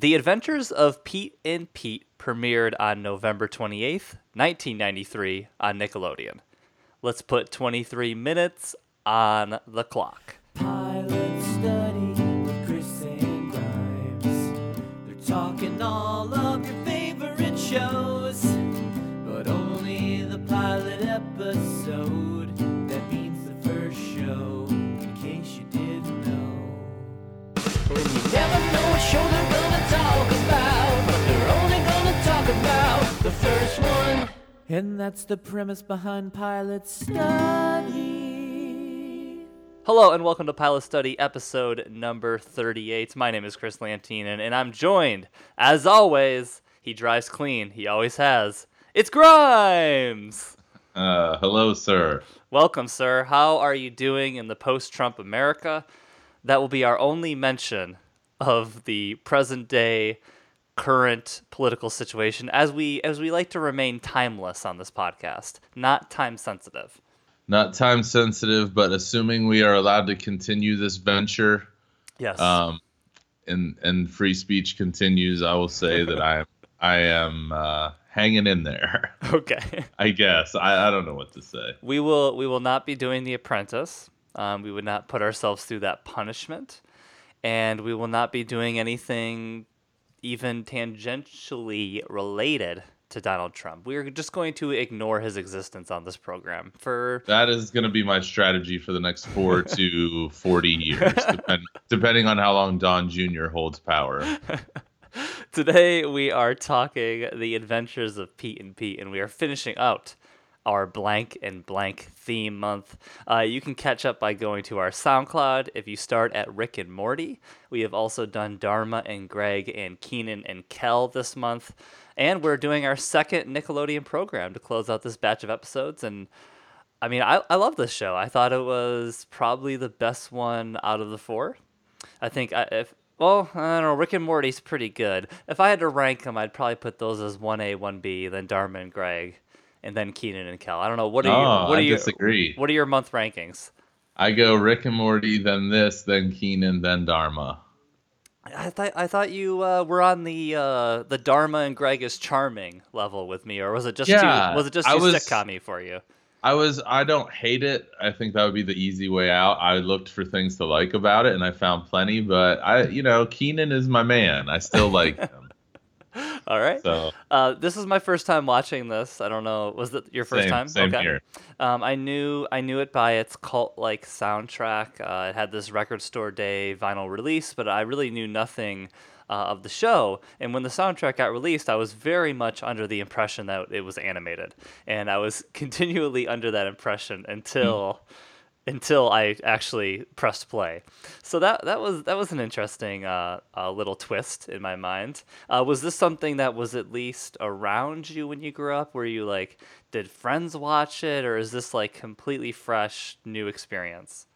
The Adventures of Pete and Pete premiered on November 28th, 1993 on Nickelodeon. Let's put 23 minutes on the clock. Pilot study with Chris and Grimes. They're talking all of your favorite shows, but only the pilot episode. That means the first show, in case you didn't know. And you never know what show And that's the premise behind Pilot Study. Hello and welcome to Pilot Study episode number 38. My name is Chris Lantinen and I'm joined, as always, he drives clean, he always has. It's Grimes! Uh, hello, sir. Welcome, sir. How are you doing in the post Trump America? That will be our only mention of the present day current political situation as we as we like to remain timeless on this podcast, not time sensitive. Not time sensitive, but assuming we are allowed to continue this venture, Yes. um, and and free speech continues, I will say that I I am uh, hanging in there. okay. I guess I, I don't know what to say. We will we will not be doing The Apprentice. Um, we would not put ourselves through that punishment, and we will not be doing anything even tangentially related to Donald Trump. We are just going to ignore his existence on this program for That is going to be my strategy for the next four to forty years, depend, depending on how long Don Jr. holds power. Today we are talking the adventures of Pete and Pete, and we are finishing out our blank and blank theme month. Uh, you can catch up by going to our SoundCloud. If you start at Rick and Morty, we have also done Dharma and Greg and Keenan and Kel this month, and we're doing our second Nickelodeon program to close out this batch of episodes. And I mean, I, I love this show. I thought it was probably the best one out of the four. I think I, if well, I don't know. Rick and Morty's pretty good. If I had to rank them, I'd probably put those as one A, one B, then Dharma and Greg, and then Keenan and Kel. I don't know. What are Oh, you? What I are you? disagree. What are your month rankings? I go Rick and Morty, then this, then Keenan, then Dharma. I thought I thought you uh, were on the uh, the Dharma and Greg is charming level with me, or was it just Yeah, too, was it just I too was- sitcom for you? I was I don't hate it. I think that would be the easy way out. I looked for things to like about it and I found plenty, but I you know, Keenan is my man. I still like him. All right. So Uh, this is my first time watching this. I don't know. Was it your first same, time? Same here. Um, I knew I knew it by its cult-like soundtrack. Uh, it had this record store day vinyl release, but I really knew nothing uh, of the show. And when the soundtrack got released, I was very much under the impression that it was animated, and I was continually under that impression until. Until I actually pressed play, so that that was that was an interesting uh, uh, little twist in my mind. Uh, was this something that was at least around you when you grew up? Were you like, did friends watch it, or is this like completely fresh new experience?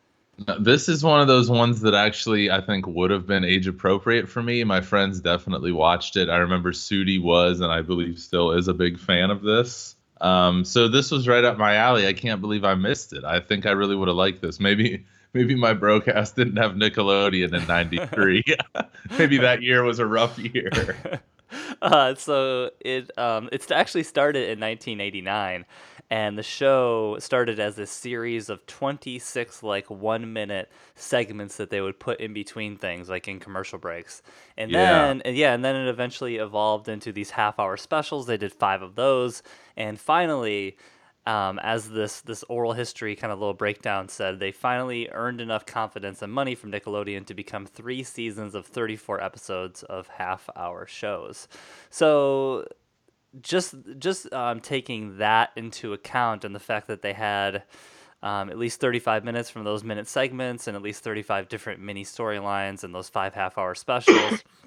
This is one of those ones that actually I think would have been age appropriate for me. My friends definitely watched it. I remember Sudi was and I believe still is a big fan of this. Um, so this was right up my alley. I can't believe I missed it. I think I really would have liked this. Maybe maybe my broadcast didn't have Nickelodeon in 93. maybe that year was a rough year. Uh, so it um, it's actually started in 1989, and the show started as a series of 26 like one minute segments that they would put in between things, like in commercial breaks, and Yeah. then and yeah, and then it eventually evolved into these half hour specials. They did five of those, and finally. Um, as this this oral history kind of little breakdown said, they finally earned enough confidence and money from Nickelodeon to become three seasons of 34 episodes of half-hour shows. So just just um, taking that into account and the fact that they had um, at least 35 minutes from those minute segments and at least 35 different mini storylines and those five half-hour specials.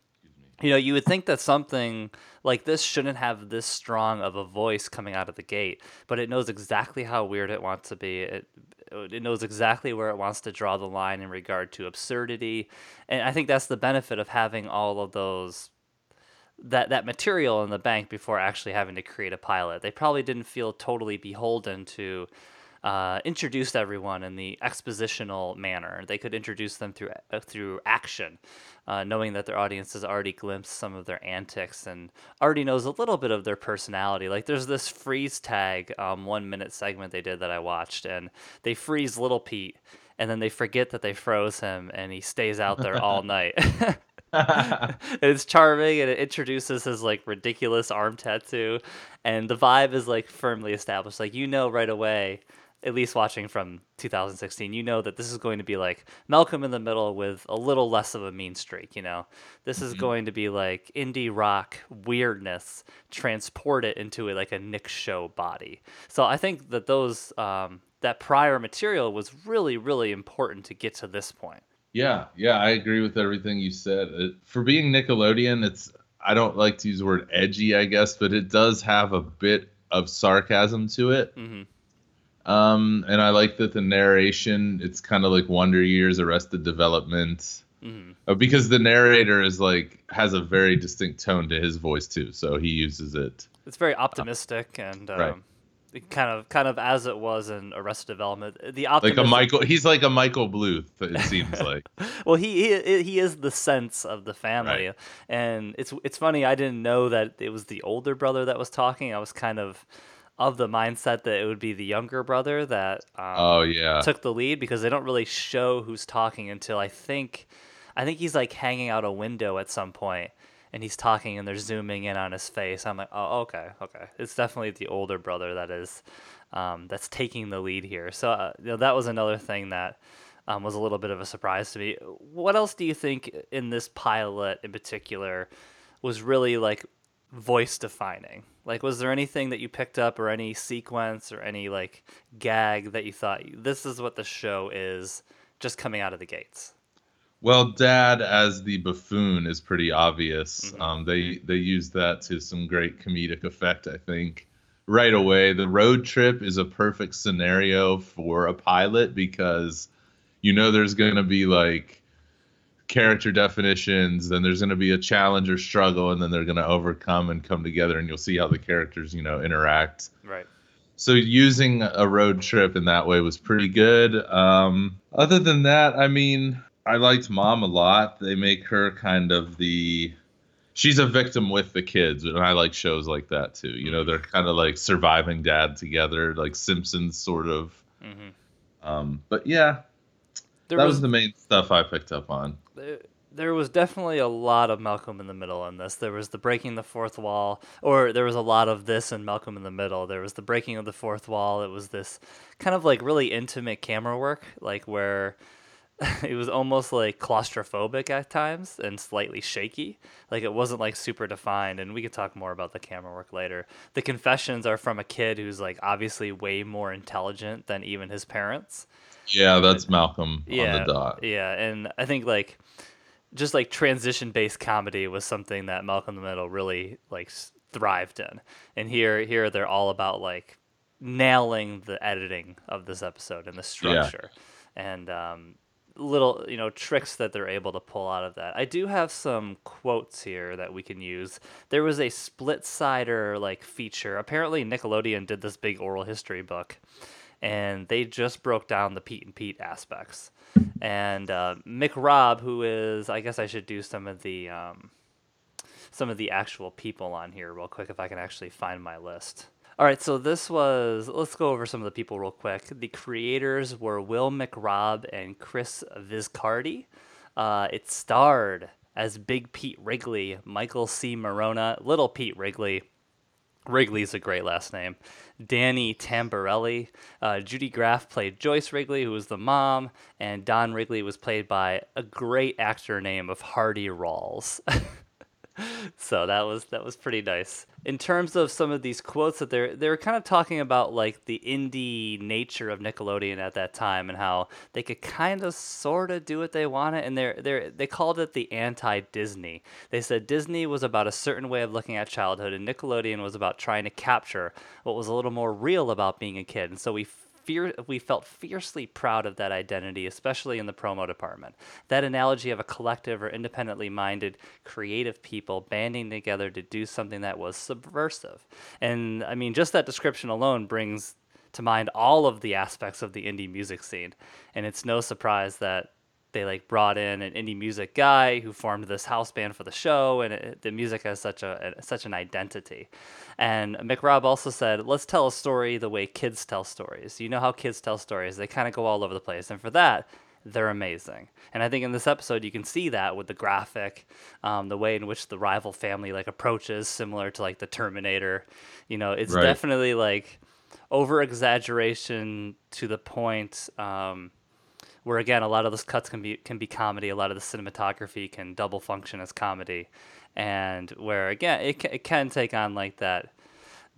you know, you would think that something like this shouldn't have this strong of a voice coming out of the gate, but it knows exactly how weird it wants to be. It it knows exactly where it wants to draw the line in regard to absurdity, and I think that's the benefit of having all of those that that material in the bank before actually having to create a pilot. They probably didn't feel totally beholden to uh, introduced everyone in the expositional manner. They could introduce them through uh, through action, uh, knowing that their audience has already glimpsed some of their antics and already knows a little bit of their personality. Like there's this freeze tag um, one minute segment they did that I watched, and they freeze Little Pete, and then they forget that they froze him, and he stays out there all night. it's charming and it introduces his like ridiculous arm tattoo and the vibe is like firmly established like you know right away at least watching from 2016 you know that this is going to be like malcolm in the middle with a little less of a mean streak you know? This is going to be like indie rock weirdness transport it into a, like a nick show body. So i think that those um, that prior material was really really important to get to this point. Yeah, yeah, I agree with everything you said. It, for being Nickelodeon, it's I don't like to use the word edgy, I guess, but it does have a bit of sarcasm to it. hmm Um, and I like that the narration, it's kind of like Wonder Years, Arrested Development, hmm uh, because the narrator is like has a very distinct tone to his voice too, so he uses it. It's very optimistic and um, Right. kind of kind of as it was in Arrested Development. The Like a Michael, he's like a Michael Bluth. It seems like. well, he, he he is the sense of the family, Right. and it's it's funny. I didn't know that it was the older brother that was talking. I was kind of of the mindset that it would be the younger brother that um, oh yeah. took the lead because they don't really show who's talking until I think I think he's like hanging out a window at some point and he's talking and they're zooming in on his face. I'm like, oh, okay, okay. It's definitely the older brother that is um, that's taking the lead here. So uh, you know, that was another thing that um, was a little bit of a surprise to me. What else do you think in this pilot in particular was really like voice defining? Like, was there anything that you picked up, or any sequence, or any like gag that you thought this is what the show is, just coming out of the gates? Well, Dad as the buffoon is pretty obvious. Mhm. Um, they they use that to some great comedic effect. I think right away. The road trip is a perfect scenario for a pilot because you know there's going to be like character definitions, then there's going to be a challenge or struggle, and then they're going to overcome and come together, and you'll see how the characters you know interact Right. so using a road trip in that way was pretty good. Um, other than that, I mean, I liked mom a lot. They make her kind of the she's a victim with the kids, and I like shows like that too. You know, they're kind of like surviving dad together, like Simpsons sort of. hmm Um, but yeah, There that was, was the main stuff I picked up on. There, was definitely a lot of Malcolm in the Middle in this. There was the breaking the fourth wall, or there was a lot of this in Malcolm in the Middle. There was the breaking of the fourth wall. It was this kind of like really intimate camera work, like where it was almost like claustrophobic at times and slightly shaky. Like it wasn't like super defined. And we could talk more about the camera work later. The confessions are from a kid who's like obviously way more intelligent than even his parents. Yeah, that's Malcolm Yeah, on the dot. Yeah, and I think like just like transition based comedy was something that Malcolm in the Middle really like thrived in. And here here they're all about like nailing the editing of this episode and the structure. And um little you know tricks that they're able to pull out of that. I do have some quotes here that we can use. There was a Splitsider like feature. Apparently Nickelodeon did this big oral history book and they just broke down the Pete and Pete aspects. And uh, McRobb, who is, I guess I should do some of the um, some of the actual people on here real quick if I can actually find my list. All right, so this was. Let's go over some of the people real quick. The creators were Will McRobb and Chris Viscardi. Uh, it starred as Big Pete Wrigley, Michael C. Maronna, Little Pete Wrigley, Wrigley's a great last name. Danny Tamberelli. Uh, Judy Grafe played Joyce Wrigley, who was the mom, and Don Wrigley was played by a great actor name of Hardy Rawls. so that was that was pretty nice. In terms of some of these quotes that they're they're kind of talking about like the indie nature of Nickelodeon at that time and how they could kind of sort of do what they wanted and they're they they called it the anti Disney. They said Disney was about a certain way of looking at childhood and Nickelodeon was about trying to capture what was a little more real about being a kid. And so we fear we felt fiercely proud of that identity, especially in the promo department. That analogy of a collective or independently minded creative people banding together to do something that was subversive. And I mean, just that description alone brings to mind all of the aspects of the indie music scene, and it's no surprise that they like brought in an indie music guy who formed this house band for the show, and it, the music has such a, a such an identity. And McRobb also said, "Let's tell a story the way kids tell stories. You know how kids tell stories; they kind of go all over the place, and for that." They're amazing, and I think in this episode you can see that with the graphic, um, the way in which the rival family like approaches, similar to like the Terminator. You know, it's Right. definitely like over exaggeration to the point um, where again a lot of those cuts can be can be comedy. A lot of the cinematography can double function as comedy. And where again it, it can take on like that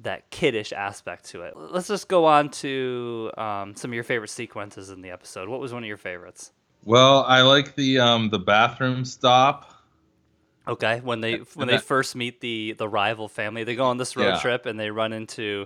that kiddish aspect to it. Let's just go on to um, some of your favorite sequences in the episode. What was one of your favorites? Well, I like the um the bathroom stop. Okay, when they when they first meet the the rival family, they go on this road Yeah. trip and they run into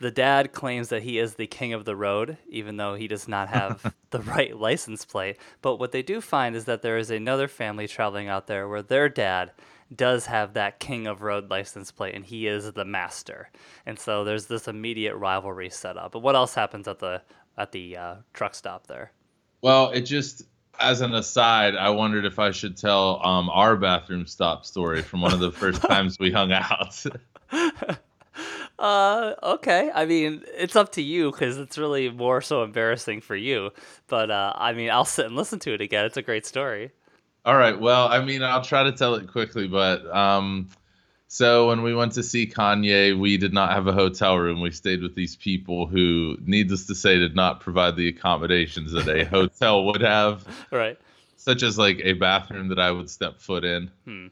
the dad claims that he is the king of the road, even though he does not have the right license plate. But what they do find is that there is another family traveling out there where their dad does have that king of road license plate and he is the master. And so there's this immediate rivalry set up. But what else happens at the at the uh, truck stop there? Well, it just as an aside, I wondered if I should tell um our bathroom stop story from one of the first times we hung out. Uh, okay. I mean, it's up to you because it's really more so embarrassing for you. But uh, I mean, I'll sit and listen to it again. It's a great story. All right. Well, I mean, I'll try to tell it quickly, but um, so when we went to see Kanye, we did not have a hotel room. We stayed with these people who, needless to say, did not provide the accommodations that a hotel would have, Right. such as like a bathroom that I would step foot in. Hmm.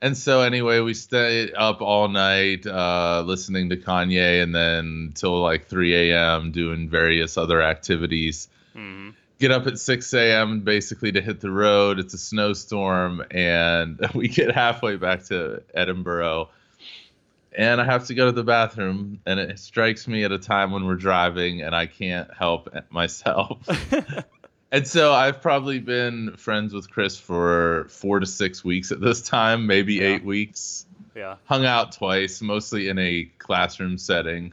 And so anyway, we stayed up all night uh, listening to Kanye, and then till like 3 a.m. doing various other activities hmm get up at 6 a.m. basically to hit the road. It's a snowstorm, and we get halfway back to Edinboro. And I have to go to the bathroom, and it strikes me at a time when we're driving, and I can't help myself. and so I've probably been friends with Chris for four to six weeks at this time, maybe Yeah. eight weeks. Yeah. Hung out twice, mostly in a classroom setting.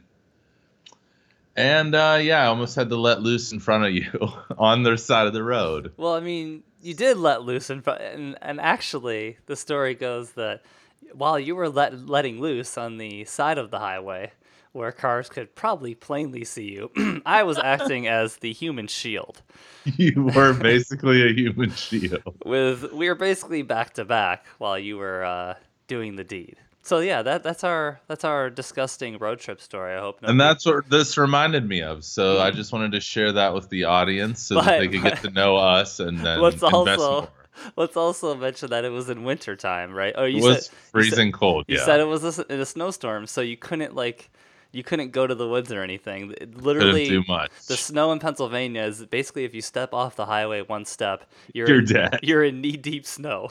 And uh, yeah, I almost had to let loose in front of you on their side of the road. Well, I mean, you did let loose, in front, and and actually, the story goes that while you were let, letting loose on the side of the highway, where cars could probably plainly see you, I was acting as the human shield. You were basically a human shield. with we were basically back to back while you were uh, doing the deed. So yeah, that that's our that's our disgusting road trip story. I hope. And that's what this reminded me of. So I just wanted to share that with the audience so But- that they could get to know us and then let's also more. let's also mention that it was in winter time, right? Oh, It you was said freezing cold. you said it was in a snowstorm, so you couldn't like you couldn't go to the woods or anything. It Couldn't literally, do much. the snow in Pennsylvania is basically if you step off the highway one step, you're You're in, dead. You're in knee deep snow,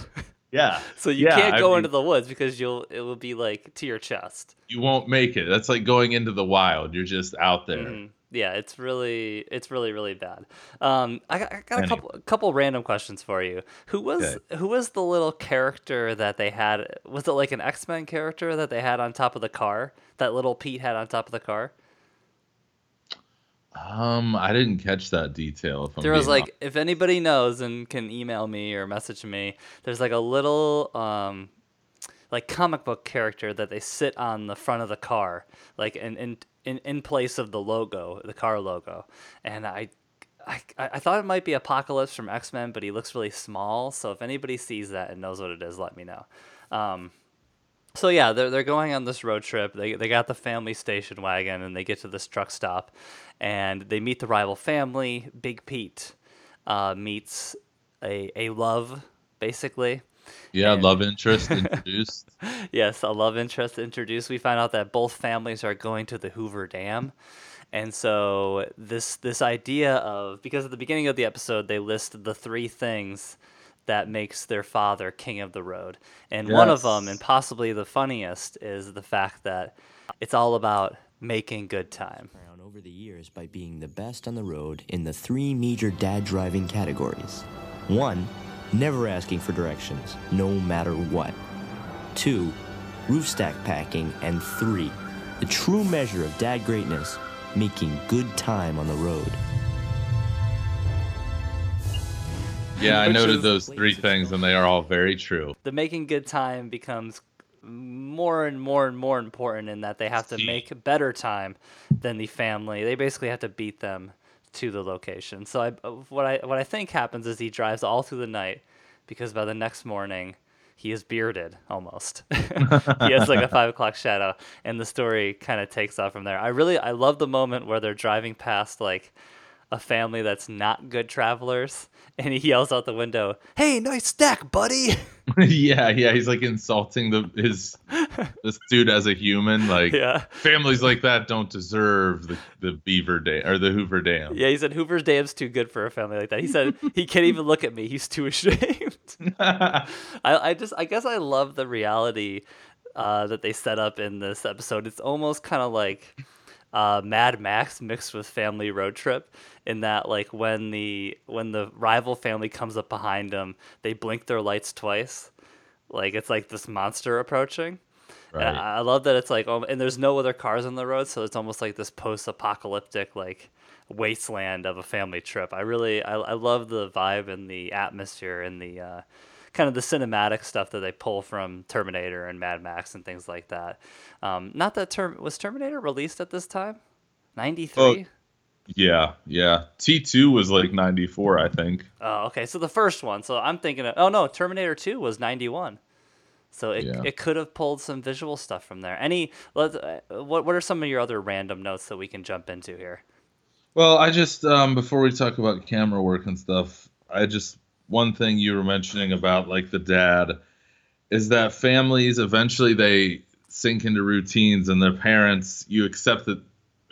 yeah. so you Yeah, can't I go mean- into the woods because you'll it will be like to your chest. You won't make it. That's like going into the wild. You're just out there. Mhm. Yeah, it's really, it's really, really bad. Um, I got, I got a couple, a couple random questions for you. Who was, who was the little character that they had? Was it like an X Men character that they had on top of the car? That little Pete had on top of the car. Um, I didn't catch that detail. There was like, if anybody knows and can email me or message me, there's like a little, um, like comic book character that they sit on the front of the car, like and in in, in place of the logo, the car logo. And I, I I thought it might be Apocalypse from X Men, but he looks really small. So if anybody sees that and knows what it is, let me know. Um, so yeah, they're they're going on this road trip. They they got the family station wagon and they get to this truck stop, and they meet the rival family. Big Pete uh, meets a a love basically. Yeah, and- love interest introduced. yes, a love interest introduced. We find out that both families are going to the Hoover Dam. And so this this idea of because at the beginning of the episode they list the three things that makes their father king of the road. And one of them and possibly the funniest is the fact that it's all about making good time. crown over the years by being the best on the road in the three major dad driving categories. One, never asking for directions, no matter what. Two, roof stack packing. And three, the true measure of dad greatness, making good time on the road. Yeah, I noted those three things, and they are all very true. the making good time becomes more and more and more important in that they have to make better time than the family. They basically have to beat them to the location. So I, uh, what I what I think happens is he drives all through the night because by the next morning he is bearded almost. he has like a five o'clock shadow, and the story kind of takes off from there. I really I love the moment where they're driving past like a family that's not good travelers, and he yells out the window, "Hey, nice stack, buddy!" yeah, yeah, he's like insulting the his this dude as a human. Like yeah. families like that don't deserve the, the Beaver Dam or the Hoover Dam. Yeah, he said Hoover's Dam's too good for a family like that. He said he can't even look at me. He's too ashamed. I, I just I guess I love the reality uh, that they set up in this episode. It's almost kind of like uh, Mad Max mixed with Family Road Trip, in that like when the when the rival family comes up behind them, they blink their lights twice, like it's like this monster approaching. And Right. I, I love that it's like, oh, and there's no other cars on the road, so it's almost like this post-apocalyptic like wasteland of a family trip. I really, I, I love the vibe and the atmosphere and the uh, kind of the cinematic stuff that they pull from Terminator and Mad Max and things like that. Um, not that term was Terminator released at this time, ninety three. Yeah, yeah. T two was like ninety four, I think. Oh, okay. So the first one. So I'm thinking, of, oh no, Terminator Two was '91. So it, Yeah. it could have pulled some visual stuff from there. Any, let, uh, what what are some of your other random notes that we can jump into here? Well, I just um, before we talk about camera work and stuff, I just one thing you were mentioning about like the dad is that families eventually they sink into routines and their parents you accept that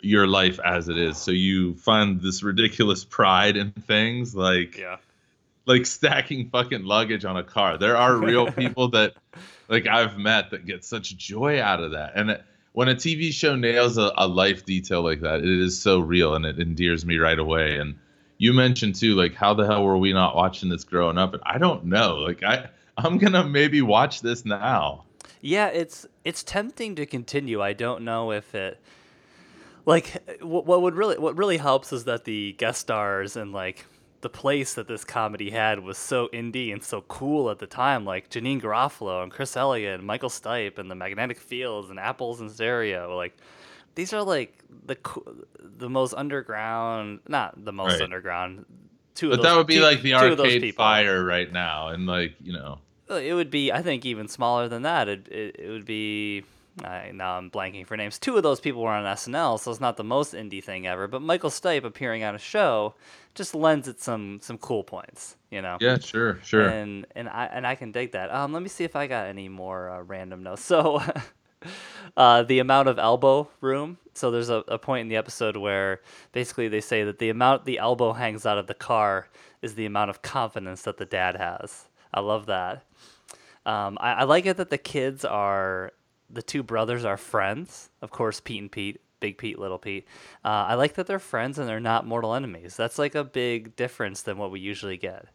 your life as it is. So you find this ridiculous pride in things like Yeah. like stacking fucking luggage on a car. There are real people that like I've met that get such joy out of that. And it, when a TV show nails a, a life detail like that, it is so real and it endears me right away. And you mentioned too, like how the hell were we not watching this growing up? And I don't know. Like I I'm gonna maybe watch this now. Yeah, it's it's tempting to continue. I don't know if it like what, what would really what really helps is that the guest stars and like the place that this comedy had was so indie and so cool at the time. Like Janeane Garofalo and Chris Elliott and Michael Stipe and the Magnetic Fields and Apples and Stereo. Like these are like the the most underground, not the most Right. underground. Two of But those, that would be two- like the two of those arcade fire right now. And like, you know. It would be, I think, even smaller than that. It it, it would be. I, now I'm blanking for names. Two of those people were on SNL, so it's not the most indie thing ever. But Michael Stipe appearing on a show just lends it some some cool points, you know. Yeah, sure, sure. And and I and I can dig that. Um, let me see if I got any more uh, random notes. So, uh, the amount of elbow room. So there's a, a point in the episode where basically they say that the amount the elbow hangs out of the car is the amount of confidence that the dad has. I love that. Um, I, I like it that the kids are the two brothers are friends. Of course, Pete and Pete, Big Pete, Little Pete. Uh, I like that they're friends and they're not mortal enemies. That's like a big difference than what we usually get.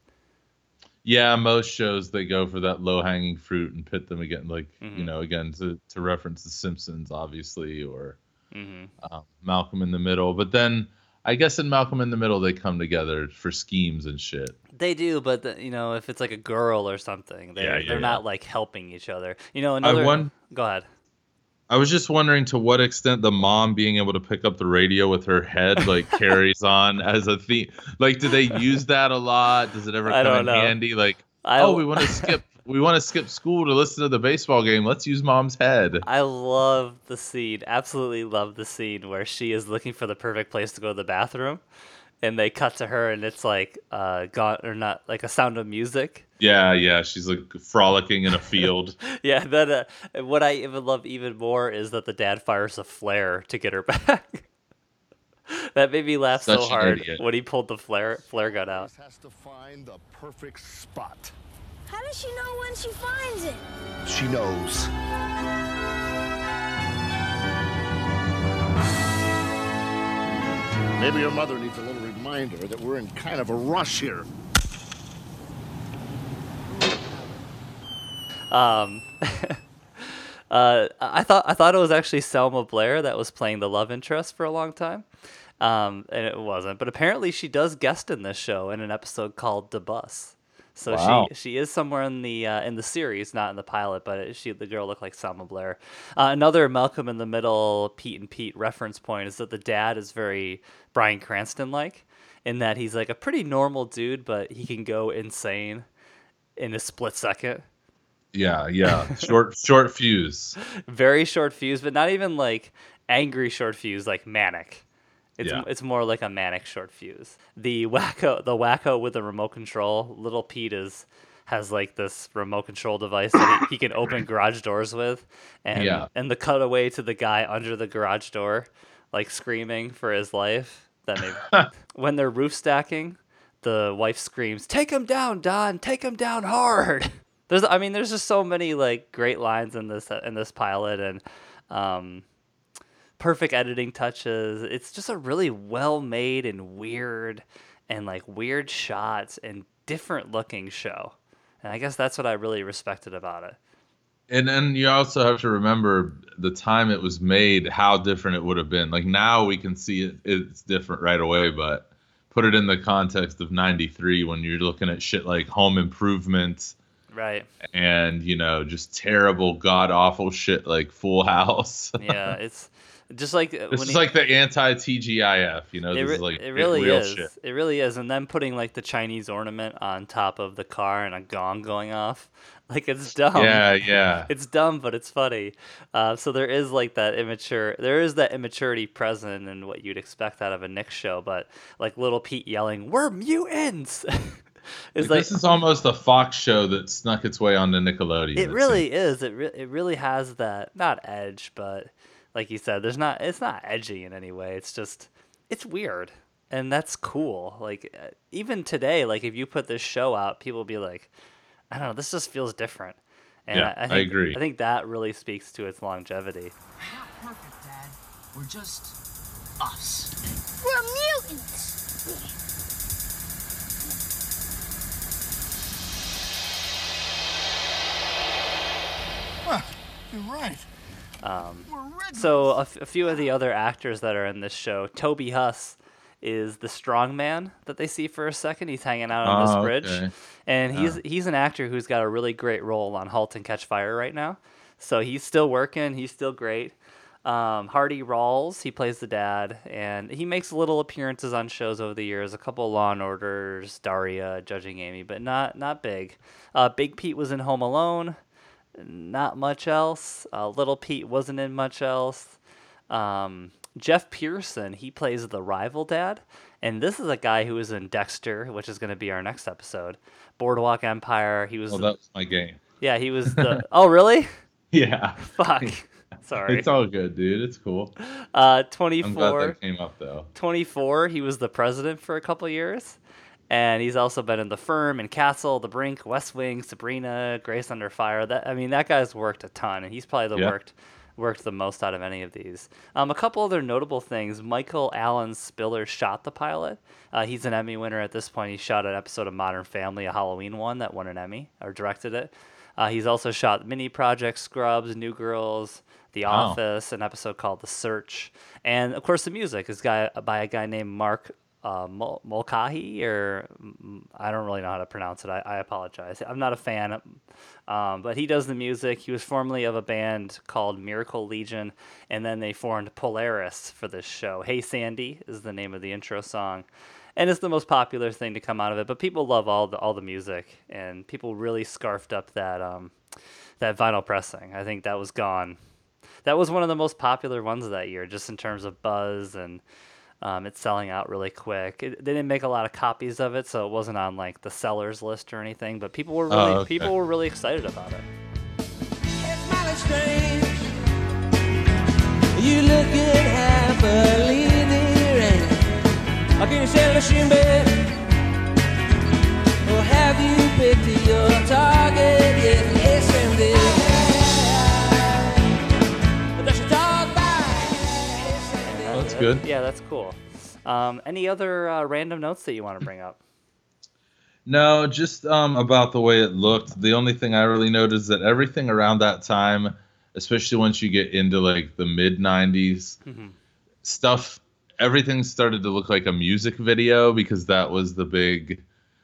Yeah, most shows they go for that low hanging fruit and pit them again, like Mhm. you know, again to to reference The Simpsons, obviously, or hmm um, Malcolm in the Middle. But then I guess in Malcolm in the Middle they come together for schemes and shit. They do, but the, you know, if it's like a girl or something, they're, Yeah, yeah, they're yeah. not like helping each other. You know, another. won- Go ahead. I was just wondering to what extent the mom being able to pick up the radio with her head like carries on as a theme. Like, do they use that a lot? Does it ever I come in know. handy? Like, I, oh, we want to skip. We want to skip school to listen to the baseball game. Let's use mom's head. I love the scene. Absolutely love the scene where she is looking for the perfect place to go to the bathroom, and they cut to her, and it's like uh, gone or not like a Sound of Music. Yeah, yeah. She's like frolicking in a field. Yeah, then uh, what I even love even more is that the dad fires a flare to get her back. that made me laugh so Such an hard idiot. when he pulled the flare flare gun out. has to find the perfect spot. How does she know when she finds it? She knows. Maybe your mother needs a little reminder that we're in kind of a rush here. Um, uh, I thought I thought it was actually Selma Blair that was playing the love interest for a long time. Um, and it wasn't. But apparently, she does guest in this show in an episode called "The Bus." So Wow. she she is somewhere in the uh, in the series, not in the pilot. But it, she the girl looked like Selma Blair. Uh, another Malcolm in the Middle, Pete and Pete reference point is that the dad is very Bryan Cranston like, in that he's like a pretty normal dude, but he can go insane in a split second. Yeah, yeah. Short short fuse. very short fuse, but not even like angry short fuse, like manic. It's Yeah. it's more like a manic short fuse. The wacko the wacko with the remote control, little Pete is has like this remote control device that he, he can open garage doors with, and Yeah. and the cutaway to the guy under the garage door, like screaming for his life. That made when they're roof stacking, the wife screams, "Take him down, Don! Take him down hard!" There's, I mean, there's just so many like great lines in this in this pilot, and um, perfect editing touches. It's just a really well made and weird, and like weird shots and different looking show. And I guess that's what I really respected about it. And then you also have to remember the time it was made, how different it would have been. Like now we can see it, it's different right away, but put it in the context of 93 when you're looking at shit like Home Improvement Right. and, you know, just terrible, god awful shit like Full House. Yeah. It's just like uh, this when is he- like the anti TGIF, you know, It, this re- is like it really real is. shit. It really is. And then putting like the Chinese ornament on top of the car and a gong going off, like it's dumb. Yeah, yeah. It's dumb, but it's funny. Uh, so there is like that immature. There is that immaturity present in what you'd expect out of a Nick show. But like little Pete yelling, "We're mutants!" it's Like, like this is almost a Fox show that snuck its way onto Nickelodeon. it really is. It re- it really has that not edge, but like you said, there's not. It's not edgy in any way. It's just it's weird, and that's cool. Like uh, even today, like if you put this show out, people will be like, I don't know, this just feels different. And Yeah, I, I, I agree. I think that really speaks to its longevity. We're not perfect, Dad. We're just us. We're mutants. You're right. Um, We're red. So a, f- a few of the other actors that are in this show, Toby Huss is the strong man that they see for a second. He's hanging out on this Oh, bridge, okay. and he's he's an actor who's got a really great role on *Halt and Catch Fire* right now. So he's still working. He's still great. Um, Hardy Rawls, he plays the dad, and he makes little appearances on shows over the years. A couple of Law and Orders, Daria, Judging Amy, but not not big. Uh, Big Pete was in Home Alone not much else. Uh, Little Pete wasn't in much else. Um, Geoff Pierson, he plays the rival dad. And this is a guy who was in Dexter, which is going to be our next episode. Boardwalk Empire. He was, Oh, that was my game. yeah, he was the, oh, really? Yeah. Fuck. Sorry. It's all good, dude. It's cool. Uh, I'm glad 24. that came up though. 24, he was the president for a couple years. And he's also been in The Firm and Castle, The Brink, West Wing, Sabrina, Grace Under Fire. That I mean, that guy's worked a ton, and he's probably the Yeah. worked worked the most out of any of these. Um, a couple other notable things: Michael Allen Spiller shot the pilot. Uh, he's an Emmy winner at this point. He shot an episode of Modern Family, a Halloween one that won an Emmy, or directed it. Uh, he's also shot mini projects, Scrubs, New Girls, The Wow. Office, an episode called The Search, and of course the music is guy by a guy named Mark uh, Mul- Mulcahy, or I don't really know how to pronounce it. I, I apologize. I'm not a fan, um, but he does the music. He was formerly of a band called Miracle Legion, and then they formed Polaris for this show. Hey Sandy is the name of the intro song. And it's the most popular thing to come out of it, but people love all the all the music, and people really scarfed up that um, that vinyl pressing. I think that was gone that was one of the most popular ones of that year, just in terms of buzz and um, it's selling out really quick. It, they didn't make a lot of copies of it, so it wasn't on like the sellers list or anything. But people were really Oh, okay. people were really excited about it. It's mighty strange. You happily there and I can sell a shin bed. Or have you picked your target yet? Good. Yeah, that's cool. Um, any other uh, random notes that you want to bring up? No, just um, about the way it looked. The only thing I really noticed is that everything around that time, especially once you get into like the mid '90s, Mhm. stuff everything started to look like a music video because that was the big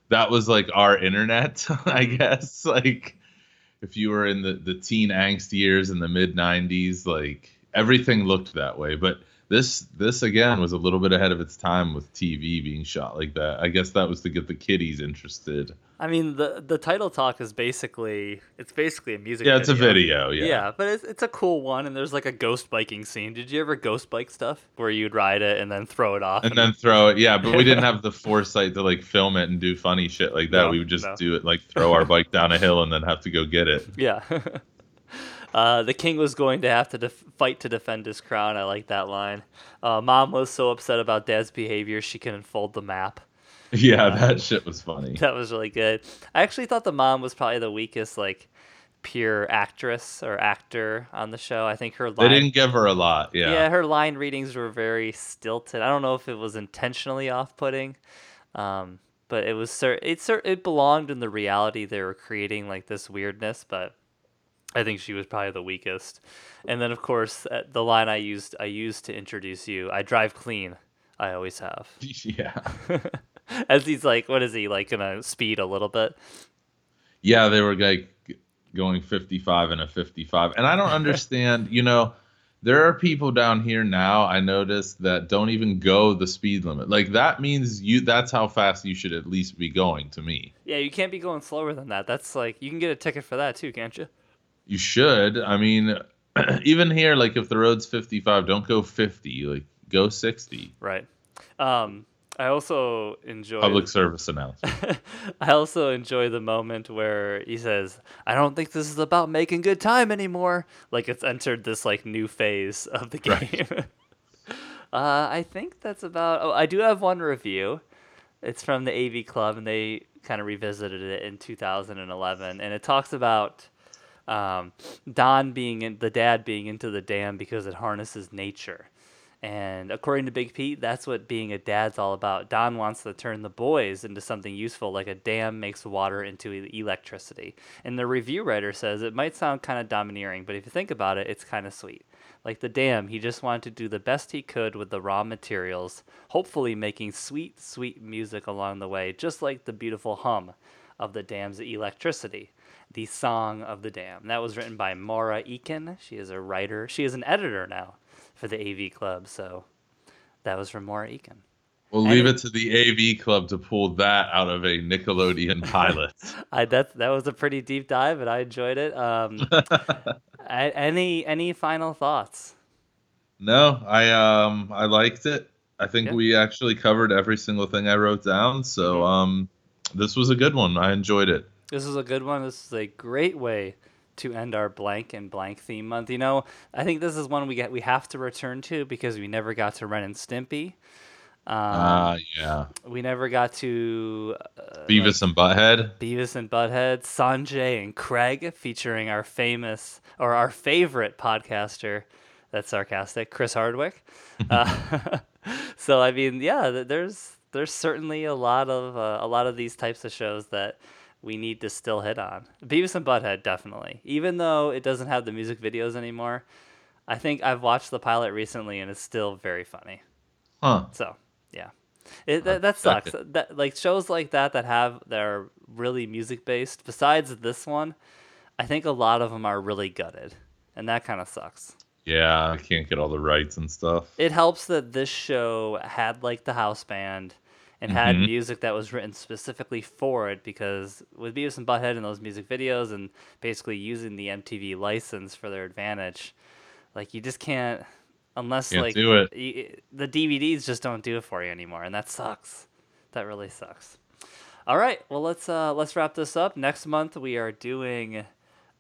that was like our internet, I guess. Like if you were in the the teen angst years in the mid 90s, like everything looked that way, but this this again was a little bit ahead of its time with TV being shot like that. I guess that was to get the kiddies interested. I mean, the the title talk is basically it's basically a music. Yeah, it's a video. video. Yeah. Yeah, but it's, it's a cool one, and there's like a ghost biking scene. Did you ever ghost bike stuff where you'd ride it and then throw it off? And then throw it. Yeah, but we didn't have the foresight to like film it and do funny shit like that. No, we would just no. do it like throw our bike down a hill and then have to go get it. yeah. Uh, the king was going to have to def- fight to defend his crown. I like that line. Uh, Mom was so upset about Dad's behavior she couldn't fold the map. Yeah, that shit was funny. That was really good. I actually thought the mom was probably the weakest, like, pure actress or actor on the show. I think her They line. didn't give her a lot. yeah. Yeah. her line readings were very stilted. I don't know if it was intentionally off-putting, um, but it was it it belonged in the reality they were creating, like this weirdness. But I think she was probably the weakest. And then, of course, uh, the line I used I used to introduce you. I drive clean. I always have. yeah. As he's like, what is he like gonna speed a little bit? Yeah, they were like going 55 and a 55. And I don't understand, you know, there are people down here now I noticed that don't even go the speed limit. Like that means you that's how fast you should at least be going to me. Yeah, you can't be going slower than that. That's like you can get a ticket for that too, can't you? You should. I mean, even here like if the road's 55, don't go 50, like go 60. Right. Um, I also enjoy Public service announcement. I also enjoy the moment where he says, "I don't think this is about making good time anymore." Like it's entered this like new phase of the game. uh, I think that's about. Oh, I do have one review. It's from the AV Club, and they kind of revisited it in 2011, and it talks about um, Don being in, the dad being into the dam because it harnesses nature. And according to Big Pete, that's what being a dad's all about. Don wants to turn the boys into something useful, like a dam makes water into electricity. And the review writer says it might sound kind of domineering, but if you think about it, it's kind of sweet. Like the dam, he just wanted to do the best he could with the raw materials, hopefully making sweet, sweet music along the way, just like the beautiful hum of the dam's electricity. The Song of the Dam. That was written by Marah Eakin. She is a writer. She is an editor now for the AV Club. So that was from Marah Eakin. We'll leave it to the AV club to pull that out of a Nickelodeon pilot. I that that was a pretty deep dive, and I enjoyed it. Um, a- any any final thoughts? No, I um I liked it. I think Yeah. we actually covered every single thing I wrote down. So Mhm. um this was a good one. I enjoyed it. This is a good one. This is a great way to end our blank and blank theme month. You know, I think this is one we get we have to return to because we never got to Ren and Stimpy. Um, Ah, yeah. we never got to uh, Beavis and Butthead. Beavis and Butthead, Sanjay and Craig, featuring our famous or our favorite podcaster. That's sarcastic, Chris Hardwick. uh, so I mean, yeah, there's there's certainly a lot of uh, a lot of these types of shows that we need to still hit on. Beavis and Butthead, definitely. Even though it doesn't have the music videos anymore, I think I've watched the pilot recently and it's still very funny. Huh. So yeah, it, that, that sucks. That like shows like that that have that are really music based. Besides this one, I think a lot of them are really gutted, and that kind of sucks. Yeah, I can't get all the rights and stuff. It helps that this show had like the house band and had Mhm. music that was written specifically for it because with Beavis and Butthead and those music videos and basically using the MTV license for their advantage, like you just can't unless Can't like do it. y- the DVDs just don't do it for you anymore, and that sucks. That really sucks. All right, well let's uh, let's wrap this up. Next month we are doing.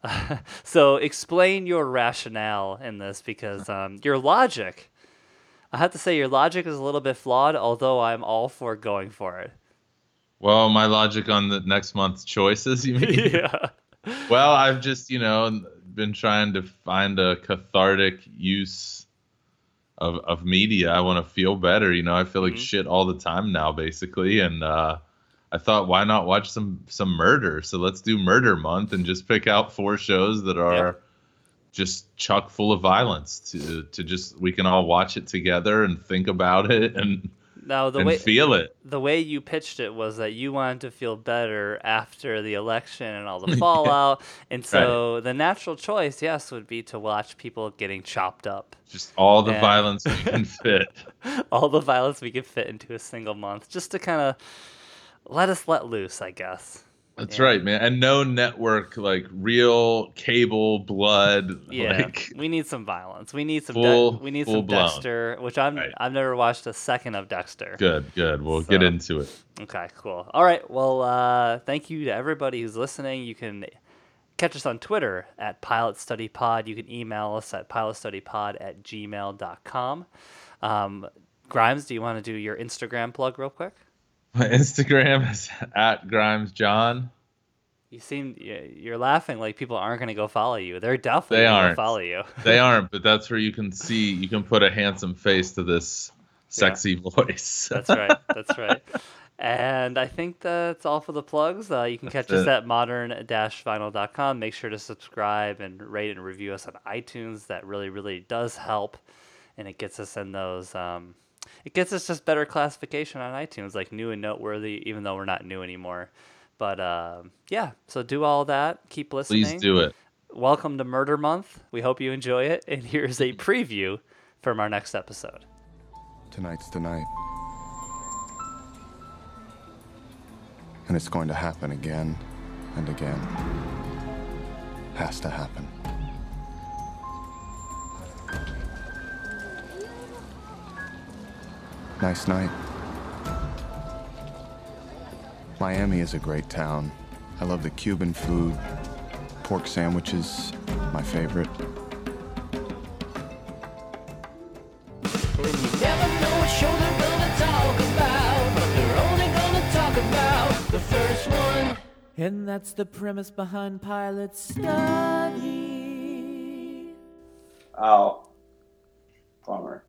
so explain your rationale in this because um, your logic. I have to say your logic is a little bit flawed, although I'm all for going for it. Well, my logic on the next month's choices, you mean? yeah. well, I've just, you know, been trying to find a cathartic use of of media. I want to feel better, you know. I feel like Mhm. shit all the time now basically and uh I thought why not watch some some murder? So let's do murder month and just pick out four shows that are just chock full of violence to to just we can all watch it together and think about it and Now the and way feel it. the way you pitched it was that you wanted to feel better after the election and all the fallout, and so the natural choice, yes, would be to watch people getting chopped up. Just all the Yeah. violence we can fit. all the violence we could fit into a single month, just to kind of let us let loose, I guess. That's Yeah. right, man. And no network like real cable blood. Yeah, Like we need some violence. We need some. Full- De- we need some blown. Dexter, which I'm. Right. I've never watched a second of Dexter. good, good. We'll get into it. Okay, cool. All right. Well, uh, thank you to everybody who's listening. You can catch us on Twitter at Pilot Study Pod. You can email us at pilotstudypod at gmail.com. Um, Grimes, do you want to do your Instagram plug real quick? My Instagram is at Grimes John. You seem you're laughing like people aren't going to go follow you. They're definitely They going to follow you. They aren't, but that's where you can see you can put a handsome face to this sexy voice. That's right. That's right. And I think that's all for the plugs. Uh, you can catch That's us it. at modern-vinyl.com. Make sure to subscribe and rate and review us on iTunes. That really, really does help, and it gets us in those. Um, it gets us just better classification on iTunes, like new and noteworthy, even though we're not new anymore. But um yeah, so do all that. Keep listening. Please do it. Welcome to Murder Month. We hope you enjoy it. And here's a preview from our next episode. Tonight's the night. And it's going to happen again and again. Has to happen. Nice night. Miami is a great town. I love the Cuban food. Pork sandwiches, my favorite. Never know what show they're gonna talk about, but they're only gonna talk about the first one. And that's the premise behind Pilot Study. Oh, bummer.